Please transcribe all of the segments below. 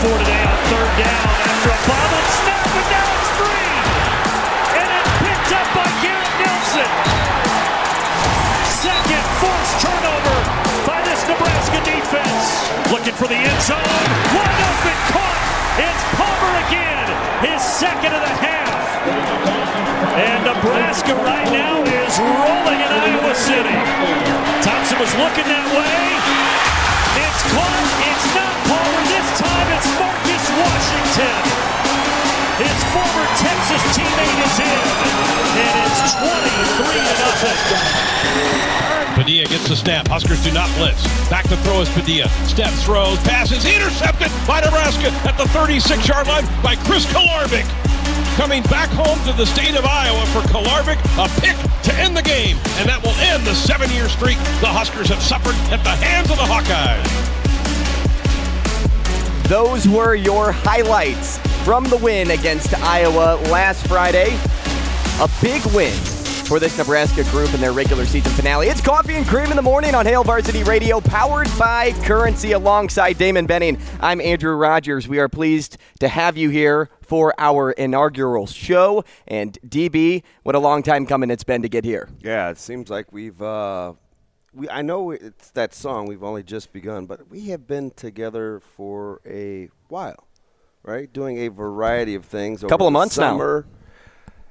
Today on third down after a bobble snap, and now it's free. And it's picked up by Garrett Nelson. Second forced turnover by this Nebraska defense. Looking for the end zone. Wide open, caught. It's Palmer again. His second of the half. And Nebraska right now is rolling in Iowa City. Thompson was looking that way. It's Marcus Washington. His former Texas teammate is in. And it's 23 to nothing. Padilla gets the snap. Huskers do not blitz. Back to throw is Padilla. Steps, throws, passes, intercepted by Nebraska at the 36-yard line by Chris Kolarevic. Coming back home to the state of Iowa for Kolarevic, a pick to end the game, and that will end the seven-year streak the Huskers have suffered at the hands of the Hawkeyes. Those were your highlights from the win against Iowa last Friday. A big win for this Nebraska group in their regular season finale. It's Coffee and Cream in the Morning on Hail Varsity Radio, powered by Currency alongside Damon Benning. I'm Andrew Rogers. We are pleased to have you here for our inaugural show. And DB, what a long time coming it's been to get here. Yeah, it seems like we've. Uh, we I know it's that song. We've only just begun, but we have been together for a while, right? Doing a variety of things. A couple of months now. summer,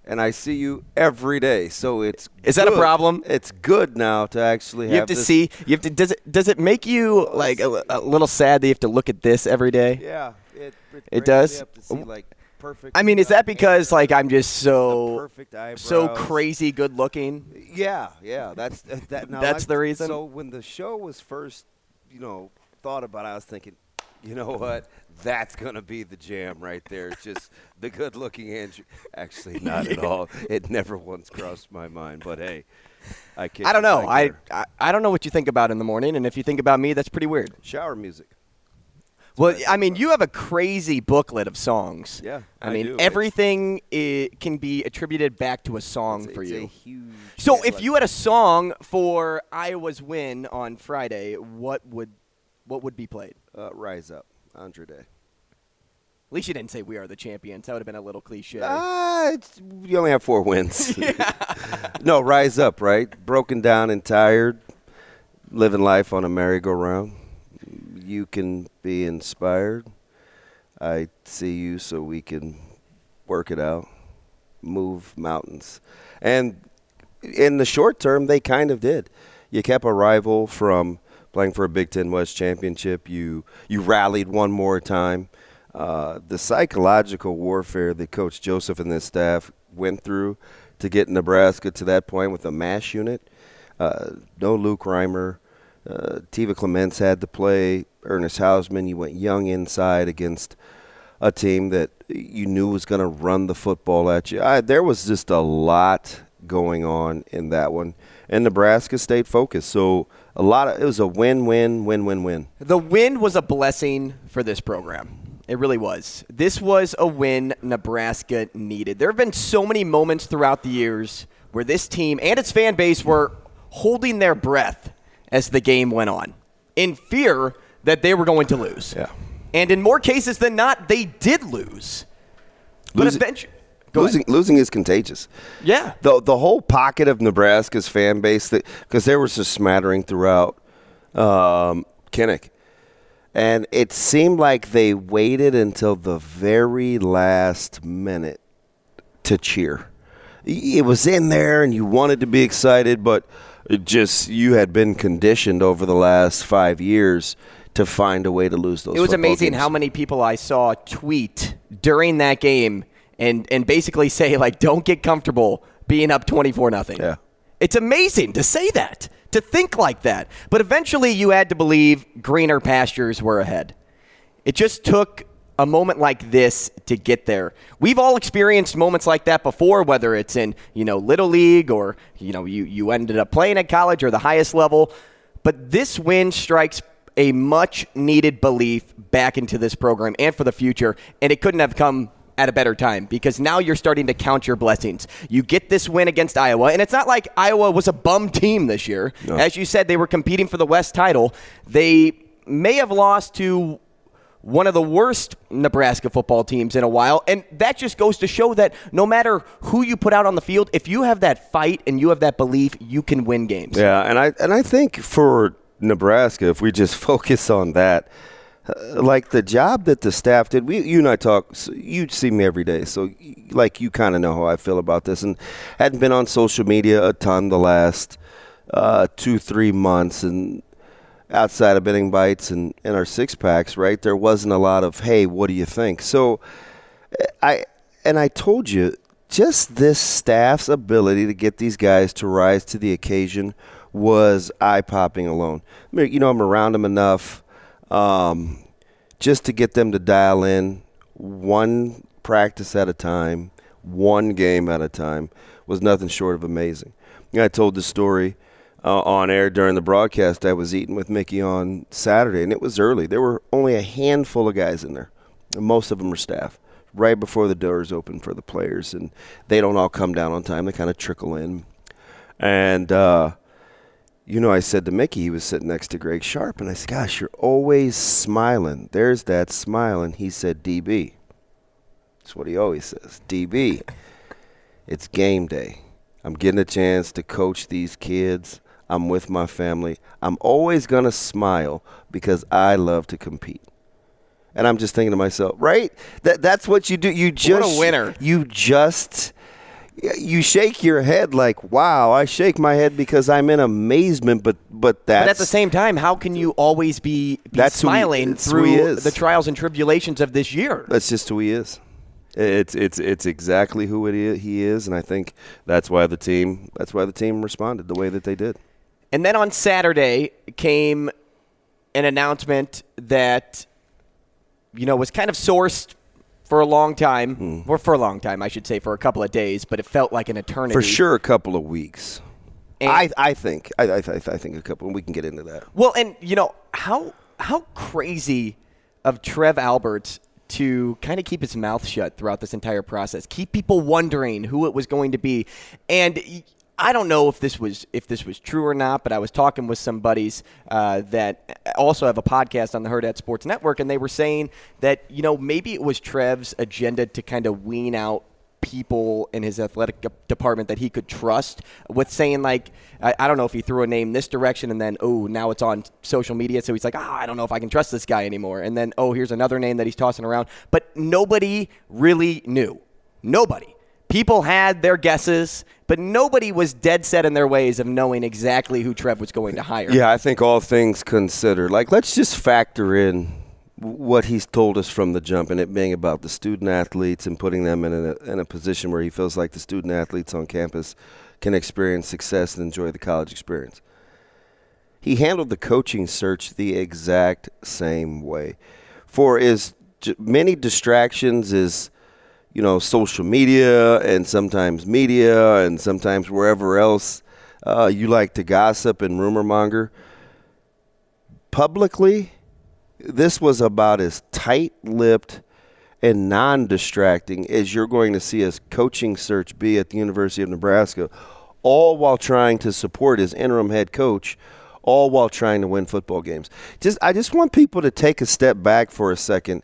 And I see you every day, so it's Is that a problem? It's good now to actually have You have to see. You have to. Does it? Does it make you like a, a little sad that you have to look at this every day? Yeah, it, it, It does? you to see, like, perfect, I mean, is uh, that because like I'm just so perfect so crazy good looking? Yeah, yeah, that's that. Now That's I- the reason? So when the show was first, you know, thought about, I was thinking, you know what, that's gonna be the jam right there. It's just the good-looking Andrew. Actually, not at all. It never once crossed my mind. But hey, I can't. I don't know. I, I I don't know what you think about in the morning, and if you think about me, that's pretty weird. shower music. Well, I mean, you have a crazy booklet of songs. Yeah, I I mean, do. Everything can be attributed back to a song It's, for it's you. a huge. So, if you had a song for Iowa's win on Friday, what would what would be played? uh, rise up, Andra Day. At least you didn't say "We Are the Champions." That would have been a little cliche. Ah, it's, you only have four wins. no, rise up, right? Broken down and tired, living life on a merry-go-round. You can be inspired. I see you so we can work it out, move mountains. And in the short term, they kind of did. You kept a rival from playing for a Big Ten West championship. You you rallied one more time. Uh, the psychological warfare that Coach Joseph and his staff went through to get Nebraska to that point with a mash unit. Uh, no Luke Reimer. Uh, Tiva Clements had to play. Ernest Hausman. You went young inside against a team that you knew was going to run the football at you. I, there was just a lot going on in that one, and Nebraska stayed focused. So a lot of it was a win, win, win, win, win. The win was a blessing for this program. It really was. This was a win Nebraska needed. There have been so many moments throughout the years where this team and its fan base were holding their breath as the game went on in fear that they were going to lose. Yeah. And in more cases than not, they did lose. But Losing- losing, losing is contagious. Yeah. the the whole pocket of Nebraska's fan base that because there was a smattering throughout um, Kinnick, and it seemed like they waited until the very last minute to cheer. It was in there, and you wanted to be excited, but it just you had been conditioned over the last five years to find a way to lose those. It was amazing games. how many people I saw tweet during that game and and basically say like, "Don't get comfortable being up twenty four nothing." Yeah. it's amazing to say that to think like that. But eventually you had to believe greener pastures were ahead. It just took a moment like this to get there. We've all experienced moments like that before, whether it's in, you know, little league or, you know, you, you ended up playing at college or the highest level. But this win strikes a much needed belief back into this program and for the future. And it couldn't have come at a better time because now you're starting to count your blessings. You get this win against Iowa, and it's not like Iowa was a bum team this year. No. As you said, they were competing for the West title. They may have lost to one of the worst Nebraska football teams in a while. And that just goes to show that no matter who you put out on the field, if you have that fight and you have that belief, you can win games. Yeah, and I and I think for Nebraska, if we just focus on that, uh, like the job that the staff did, we you and I talk. You see me every day, so like you kind of know how I feel about this, and hadn't been on social media a ton the last uh, two three months, and outside of betting bites and, and our six packs, right? There wasn't a lot of, hey, what do you think? So I and I told you just this staff's ability to get these guys to rise to the occasion was eye popping alone. I mean, you know, I'm around them enough um, just to get them to dial in one practice at a time, one game at a time was nothing short of amazing. I told the story uh, on air during the broadcast. I was eating with Mickey on Saturday, and it was early. There were only a handful of guys in there. Most of them were staff. Right before the doors open for the players, and they don't all come down on time. They kind of trickle in, and uh, you know, I said to Mickey, he was sitting next to Greg Sharp, and I said, "Gosh, you're always smiling. There's that smile." And he said, "DB." That's what he always says. DB. It's game day. I'm getting a chance to coach these kids. I'm with my family. I'm always going to smile because I love to compete. And I'm just thinking to myself, right? That that's what you do. You just what a winner. You just you shake your head like, "Wow!" I shake my head because I'm in amazement. But but that's but at the same time, how can you always be, be that's smiling he, through the trials and tribulations of this year? That's just who he is. It's it's it's exactly who it is, he is, and I think that's why the team that's why the team responded the way that they did. And then on Saturday came an announcement that you know was kind of sourced for a long time, mm. or for a long time, I should say, for a couple of days, but it felt like an eternity. For sure, a couple of weeks. And I, I think I, I, I think a couple. We can get into that. Well, and you know how how crazy of Trev Alberts to kind of keep his mouth shut throughout this entire process, keep people wondering who it was going to be, and. I don't know if this was if this was true or not, but I was talking with some buddies uh, that also have a podcast on the Hurrdat Sports Network, and they were saying that you know maybe it was Trev's agenda to kind of wean out people in his athletic department that he could trust with saying like I, I, don't know if he threw a name this direction and then oh now it's on social media so he's like oh I don't know if I can trust this guy anymore. And then oh here's another name that he's tossing around. But nobody really knew. Nobody people had their guesses but nobody was dead set in their ways of knowing exactly who Trev was going to hire yeah I think all things considered like let's just factor in what he's told us from the jump, and it being about the student athletes and putting them in a, in a position where he feels like the student athletes on campus can experience success and enjoy the college experience. He handled the coaching search the exact same way. For as many distractions as you know social media and sometimes media and sometimes wherever else uh, you like to gossip and rumor monger publicly this was about as tight lipped and non distracting as you're going to see his coaching search be at the University of Nebraska, all while trying to support his interim head coach, all while trying to win football games. Just I just want people to take a step back for a second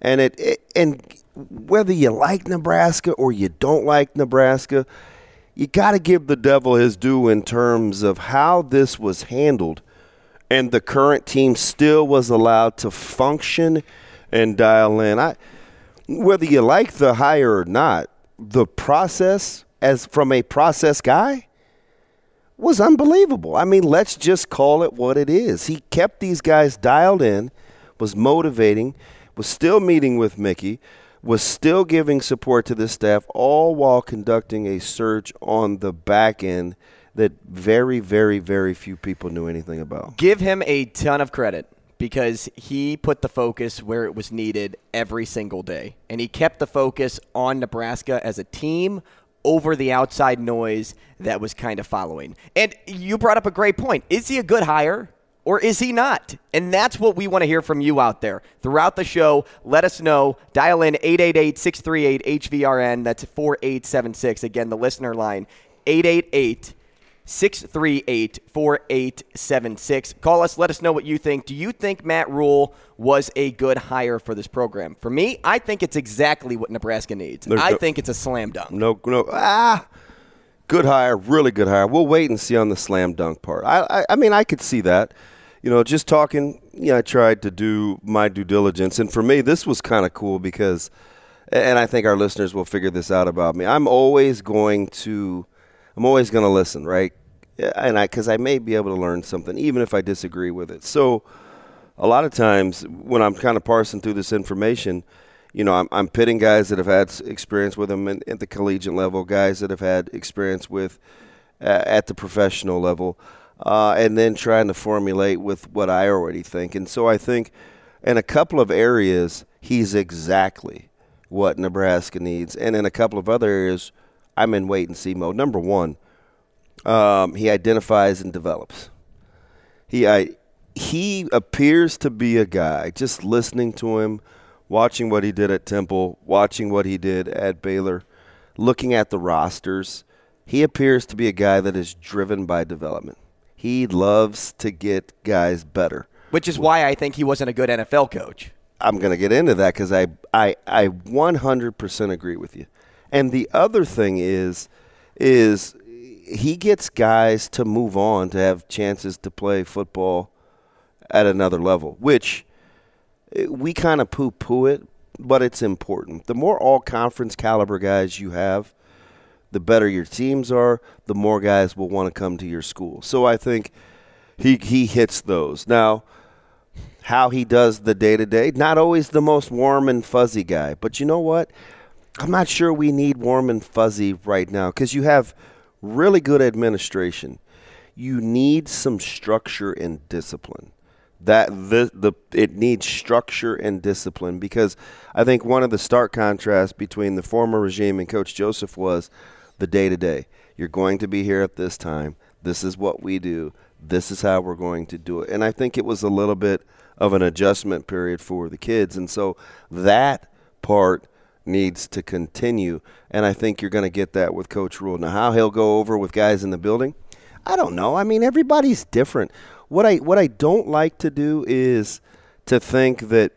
and it, it and whether you like Nebraska or you don't like Nebraska, you got to give the devil his due in terms of how this was handled and the current team still was allowed to function and dial in. I, whether you like the hire or not, the process, as from a process guy, was unbelievable. I mean, let's just call it what it is. He kept these guys dialed in, was motivating, was still meeting with Mickey, was still giving support to the staff, all while conducting a search on the back end that very, very, very few people knew anything about. Give him a ton of credit because he put the focus where it was needed every single day. And he kept the focus on Nebraska as a team over the outside noise that was kind of following. And you brought up a great point. Is he a good hire? Or is he not? And that's what we want to hear from you out there. Throughout the show, let us know. Dial in 888 638 HVRN. That's 4876. Again, the listener line 888 638 4876. Call us, let us know what you think. Do you think Matt Rhule was a good hire for this program? For me, I think it's exactly what Nebraska needs. There's I no- think it's a slam dunk. No, no, ah, good hire, really good hire. We'll wait and see on the slam dunk part. I, I, I mean, I could see that. You know, just talking. Yeah, I tried to do my due diligence, and for me, this was kind of cool because, and I think our listeners will figure this out about me. I'm always going to, I'm always going to listen, right? And I, because I may be able to learn something, even if I disagree with it. So, a lot of times when I'm kind of parsing through this information, you know, I'm, I'm pitting guys that have had experience with them at the collegiate level, guys that have had experience with uh, at the professional level, uh, and then trying to formulate with what I already think. And so I think in a couple of areas, he's exactly what Nebraska needs. And in a couple of other areas, I'm in wait and see mode. Number one, um, he identifies and develops. He I, he appears to be a guy. Just listening to him, watching what he did at Temple, watching what he did at Baylor, looking at the rosters, he appears to be a guy that is driven by development. He loves to get guys better. Which is why I think he wasn't a good NFL coach. I'm going to get into that because I, I, I 100% agree with you. And the other thing is, is he gets guys to move on to have chances to play football at another level, which eh, we kind of poo poo it, but it's important. The more all conference caliber guys you have, the better your teams are, the more guys will want to come to your school. So I think he he hits those. Now, how he does the day to day, not always the most warm and fuzzy guy, but you know what? I'm not sure we need warm and fuzzy right now because you have really good administration. You need some structure and discipline. That the the it needs structure and discipline because I think one of the stark contrasts between the former regime and Coach Joseph was the day to day. You're going to be here at this time. This is what we do. This is how we're going to do it. And I think it was a little bit of an adjustment period for the kids. And so that part needs to continue. And I think you're going to get that with Coach Rhule. Now, how he'll go over with guys in the building, I don't know. I mean, everybody's different. What I what I don't like to do is to think that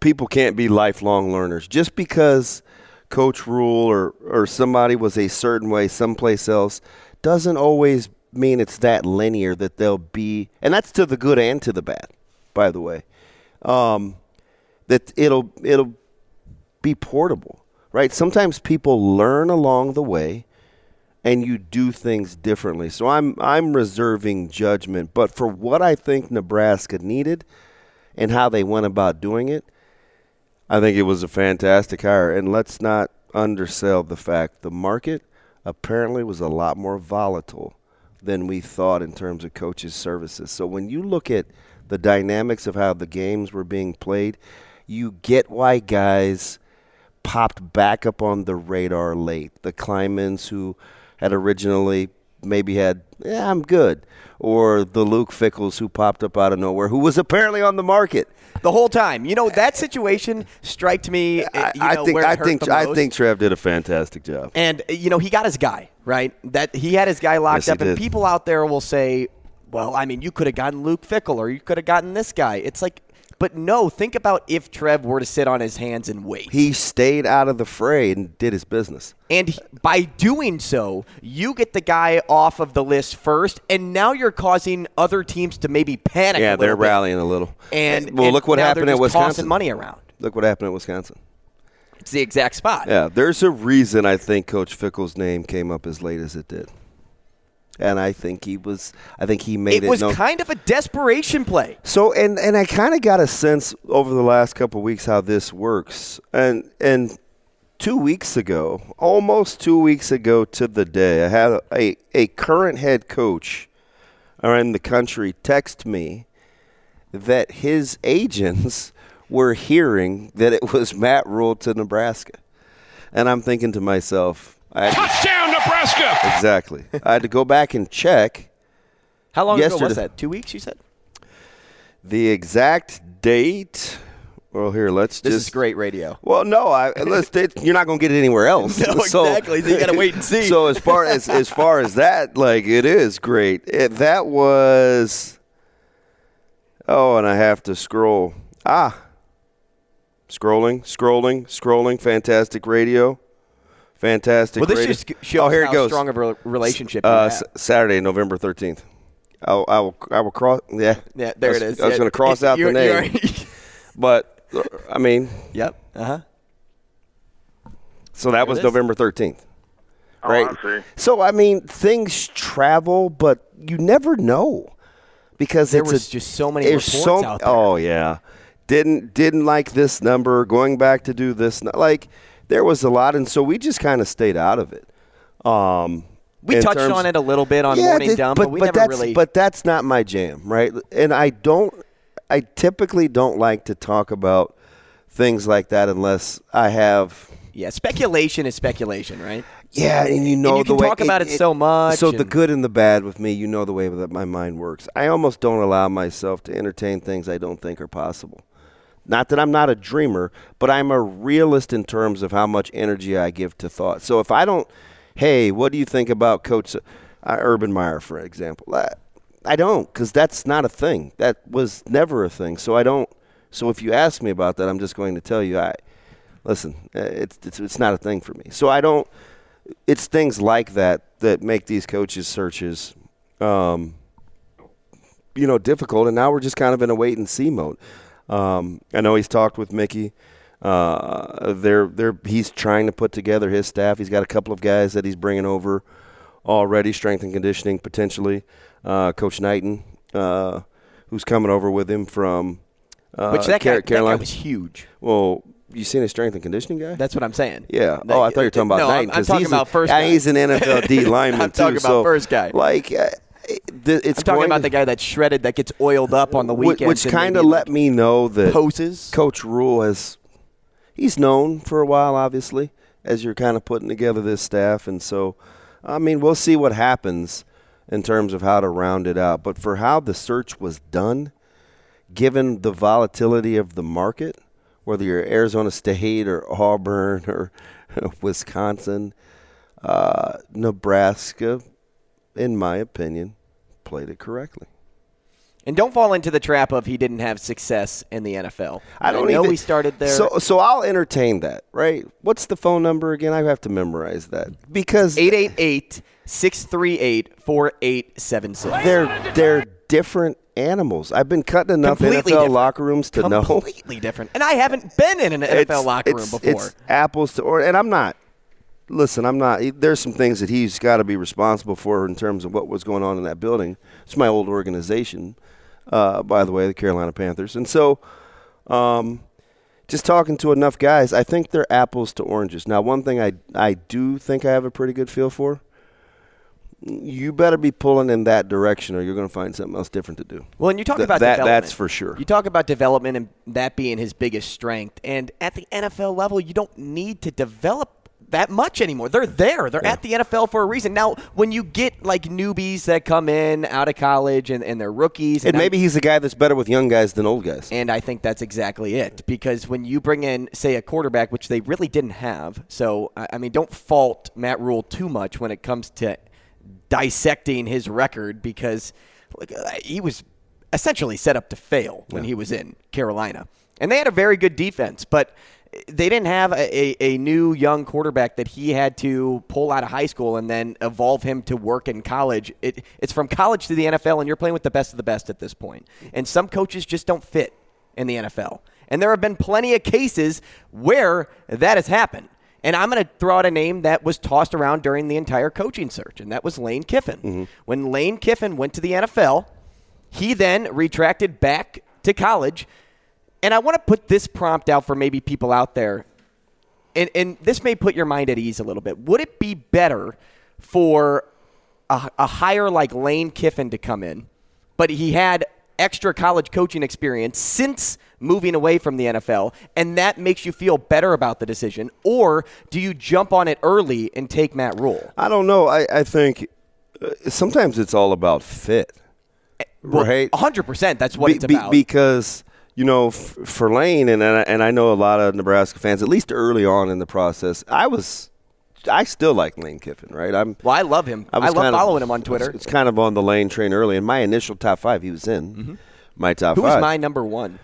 people can't be lifelong learners just because Coach Rhule or or somebody was a certain way someplace else doesn't always mean it's that linear that they'll be, and that's to the good and to the bad, by the way. Um, that it'll it'll be portable, right? Sometimes people learn along the way and you do things differently. So I'm I'm reserving judgment, but for what I think Nebraska needed and how they went about doing it, I think it was a fantastic hire. And let's not undersell the fact the market apparently was a lot more volatile than we thought in terms of coaches' services. So when you look at the dynamics of how the games were being played, you get why guys popped back up on the radar late. The Kleinmans who had originally maybe had, yeah, I'm good. Or the Luke Fickells who popped up out of nowhere, who was apparently on the market. The whole time, you know, that situation striked me. uh, I, I think I think I think Trev did a fantastic job. And uh, you know, he got his guy, right? That he had his guy locked Yes, up and did. people out there will say, "Well, I mean, you could have gotten Luke Fickell or you could have gotten this guy." It's like but no, think about if Trev were to sit on his hands and wait. He stayed out of the fray and did his business. and he- by doing so, you get the guy off of the list first, and now you're causing other teams to maybe panic. Yeah, they're bit. rallying a little. And well, and look what happened at just tossing Wisconsin. money around. Look what happened at Wisconsin. It's the exact spot. Yeah, there's a reason I think Coach Fickell's name came up as late as it did, and I think he was. I think he made It it. was known- kind of a desperation play. So and and I kind of got a sense over the last couple of weeks how this works, and and two weeks ago, almost two weeks ago to the day, I had a, a, a current head coach around the country text me that his agents were hearing that it was Matt Rhule to Nebraska. And I'm thinking to myself, to- Touchdown, Nebraska! exactly. I had to go back and check How long ago was that? Two weeks, you said? the exact date. Well, here, let's This just This is great radio. Well, no, I let's, it, you're not going to get it anywhere else. No, exactly. So you gotta wait and see. So as far as as far as that, like it is great. It, that was. Oh, and I have to scroll. Ah, scrolling, scrolling, scrolling. Fantastic radio. Fantastic. Well, this radio. just shows oh, here how it goes. strong of a relationship Uh. S- Saturday, November thirteenth. I'll, I will. I will cross. Yeah. yeah, there was, it is. I was Yeah. going to cross out the You're- name, but I mean, yep. Uh huh. so that was it is. November thirteenth. Right. Oh, I see. So I mean, things travel, but you never know because There it's was a, just so many reports so- out there. Oh yeah, didn't didn't like this number. Going back to do this, like there was a lot, and so we just kind of stayed out of it. Um, We touched terms- on it a little bit on yeah, Morning Dump, but, but, we but never that's really. but that's not my jam, right? And I don't. I typically don't like to talk about things like that unless I have yeah, speculation is speculation, right? Yeah, and you know you the can way talk about it so much So the good and the bad with me, you know the way that my mind works. I almost don't allow myself to entertain things I don't think are possible. Not that I'm not a dreamer, but I'm a realist in terms of how much energy I give to thought. So if I don't, hey, what do you think about Coach uh, Urban Meyer, for example? I, I don't, because that's not a thing. That was never a thing. So I don't. So if you ask me about that, I'm just going to tell you, I listen. uh, It's it's, it's not a thing for me. So I don't it's things like that that make these coaches searches um, you know difficult and now we're just kind of in a wait and see mode um, i know he's talked with mickey uh, they're, they're, he's trying to put together his staff he's got a couple of guys that he's bringing over already strength and conditioning potentially uh, coach knighton uh, who's coming over with him from uh, Which that guy, Car- that guy Carolina. was huge. well you seen a strength and conditioning guy That's what I'm saying. yeah. That- oh, I thought you were talking about no, Knight. I'm, I'm talking he's about first. guy. He's an NFL D lineman I'm too. talking about so, first guy. Like, it- it's I'm talking about to- the guy that's shredded, that gets oiled up on the weekend, which kind of let like, me know that poses. Coach Rhule has he's known for a while, obviously, as you're kind of putting together this staff, and so I mean, we'll see what happens in terms of how to round it out. But for how the search was done, given the volatility of the market, whether you're Arizona State or Auburn or Wisconsin, uh, Nebraska, in my opinion, played it correctly. And don't fall into the trap of he didn't have success in the NFL. I don't know even, we started there. So, so I'll entertain that, right? What's the phone number again? I have to memorize that because 888 638 4876. they're they're different animals. I've been cutting enough Completely NFL different. locker rooms to know Completely different. And I haven't been in an NFL It's- locker room it's- before. It's apples to or, and I'm not. Listen, I'm not. There's some things that he's got to be responsible for in terms of what was going on in that building. It's my old organization, uh, by the way, the Carolina Panthers, and so, um, just talking to enough guys, I think they're apples to oranges. Now, one thing I I do think I have a pretty good feel for. You better be pulling in that direction, or you're going to find something else different to do. Well, and you talk Th- about that. development. That's for sure. You talk about development and that being his biggest strength. And at the NFL level, you don't need to develop that much anymore. They're there. They're at the NFL for a reason. Now, when you get like newbies that come in out of college and, and they're rookies, and I- maybe he's a guy that's better with young guys than old guys. And I think that's exactly it. Because when you bring in, say, a quarterback, which they really didn't have, so I I mean, don't fault Matt Rhule too much when it comes to dissecting his record because look, uh, he was essentially set up to fail when he was in Carolina. And they had a very good defense, but they didn't have a, a, new young quarterback that he had to pull out of high school and then evolve him to work in college. It, it's from college to the NFL, and you're playing with the best of the best at this point. And some coaches just don't fit in the NFL. And there have been plenty of cases where that has happened. And I'm going to throw out a name that was tossed around during the entire coaching search, and that was Lane Kiffin. Mm-hmm. When Lane Kiffin went to the NFL, he then retracted back to college. And I want to put this prompt out for maybe people out there. and, and this may put your mind at ease a little bit. Would it be better for a, a hire like Lane Kiffin to come in, but he had extra college coaching experience since moving away from the NFL, and that makes you feel better about the decision? Or do you jump on it early and take Matt Rhule? I don't know. I, I think uh, sometimes it's all about fit, Well, right? 100%. That's what Be- it's be- about. because you know, f- for Lane and and I, and I know a lot of Nebraska fans, at least early on in the process, I was, I still like Lane Kiffin, right? I'm. well, I love him. I, was love kind of- following him on Twitter. It's, kind of on the Lane train early. In my initial top five, he was in my top Mm-hmm. Who was my number one?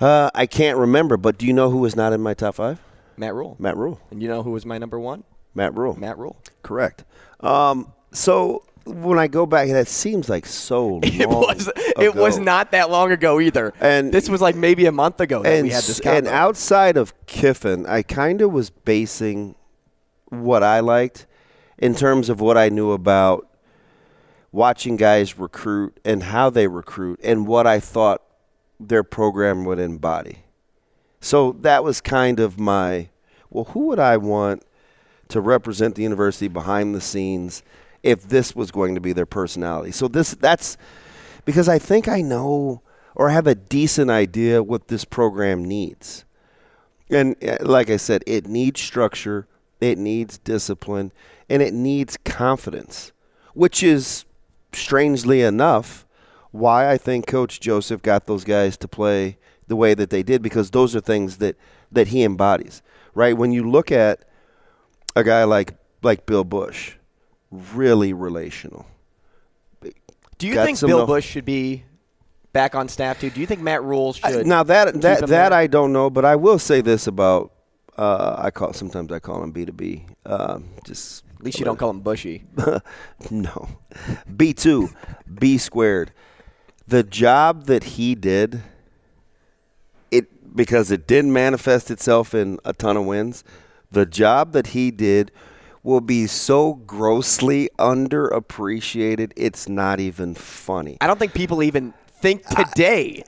Uh, I can't remember, but do you know who was not in my top five? Matt Rhule. Matt Rhule. And you know who was my number one? Matt Rhule. Matt Rhule. Correct. Um, so when I go back, that seems like so long. It was it was not that long ago either. And- this was like maybe a month ago that and, we had this s- and outside of Kiffin, I kind of was basing what I liked in terms of what I knew about watching guys recruit and how they recruit and what I thought their program would embody. So that was kind of my well, who would I want to represent the university behind the scenes if this was going to be their personality? So this that's because I think I know or have a decent idea what this program needs. And uh, like I said, it needs structure, it needs discipline, and it needs confidence, which is strangely enough why I think Coach Joseph got those guys to play the way that they did because those are things that, that he embodies. Right? When you look at a guy like like Bill Busch, really relational. Do you got think Bill Busch should be back on staff too? Do you think Matt Rhule should? now that that that there? I don't know, but I will say this about uh, I call sometimes I call him B two B. Um, Just At least you don't call him Bushy. no B two B squared. The job that he did, it because it didn't manifest itself in a ton of wins. The job that he did will be so grossly underappreciated. It's not even funny. I don't think people even think today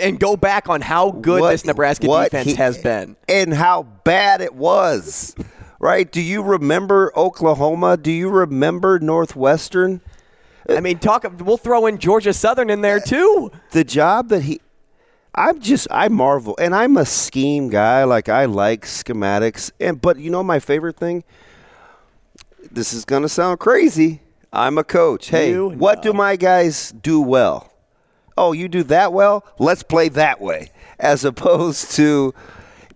and go back on how good what- this Nebraska defense he- has been. and how bad it was. Right? Do you remember Oklahoma? Do you remember Northwestern? I mean, talk. We'll throw in Georgia Southern in there too. The job that he I'm just I marvel and I'm a scheme guy like I like schematics and but you know my favorite thing this is going to sound crazy. I'm a coach. Hey, You what do my guys do well? Oh, you do that well? Let's play that way. As opposed to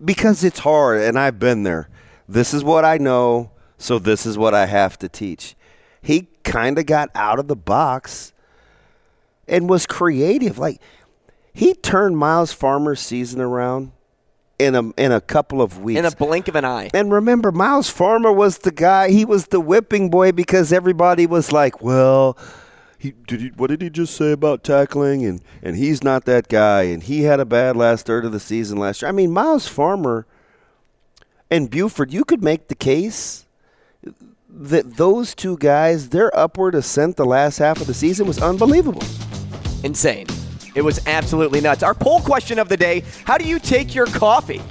because it's hard and I've been there. This is what I know, so this is what I have to teach. He kind of got out of the box and was creative. Like he turned Myles Farmer's season around in a in a couple of weeks. In a blink of an eye. And remember, Myles Farmer was the guy. He was the whipping boy because everybody was like, "Well, he did. He, what did he just say about tackling?" And and he's not that guy. And he had a bad last third of the season last year. I mean, Myles Farmer and Buford. You could make the case that those two guys, their upward ascent the last half of the season was unbelievable. Insane. It was absolutely nuts. Our poll question of the day How do you take your coffee?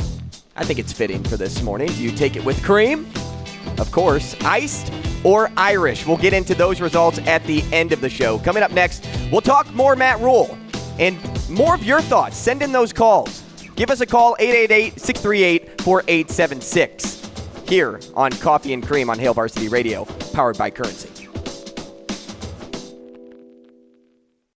I think it's fitting for this morning. Do you take it with cream? Of course, iced or Irish. We'll get into those results at the end of the show. Coming up next, we'll talk more Matt Rhule and more of your thoughts. Send in those calls. Give us a call 888 638 4876 here on Coffee and Cream on Hail Varsity Radio, powered by Currency.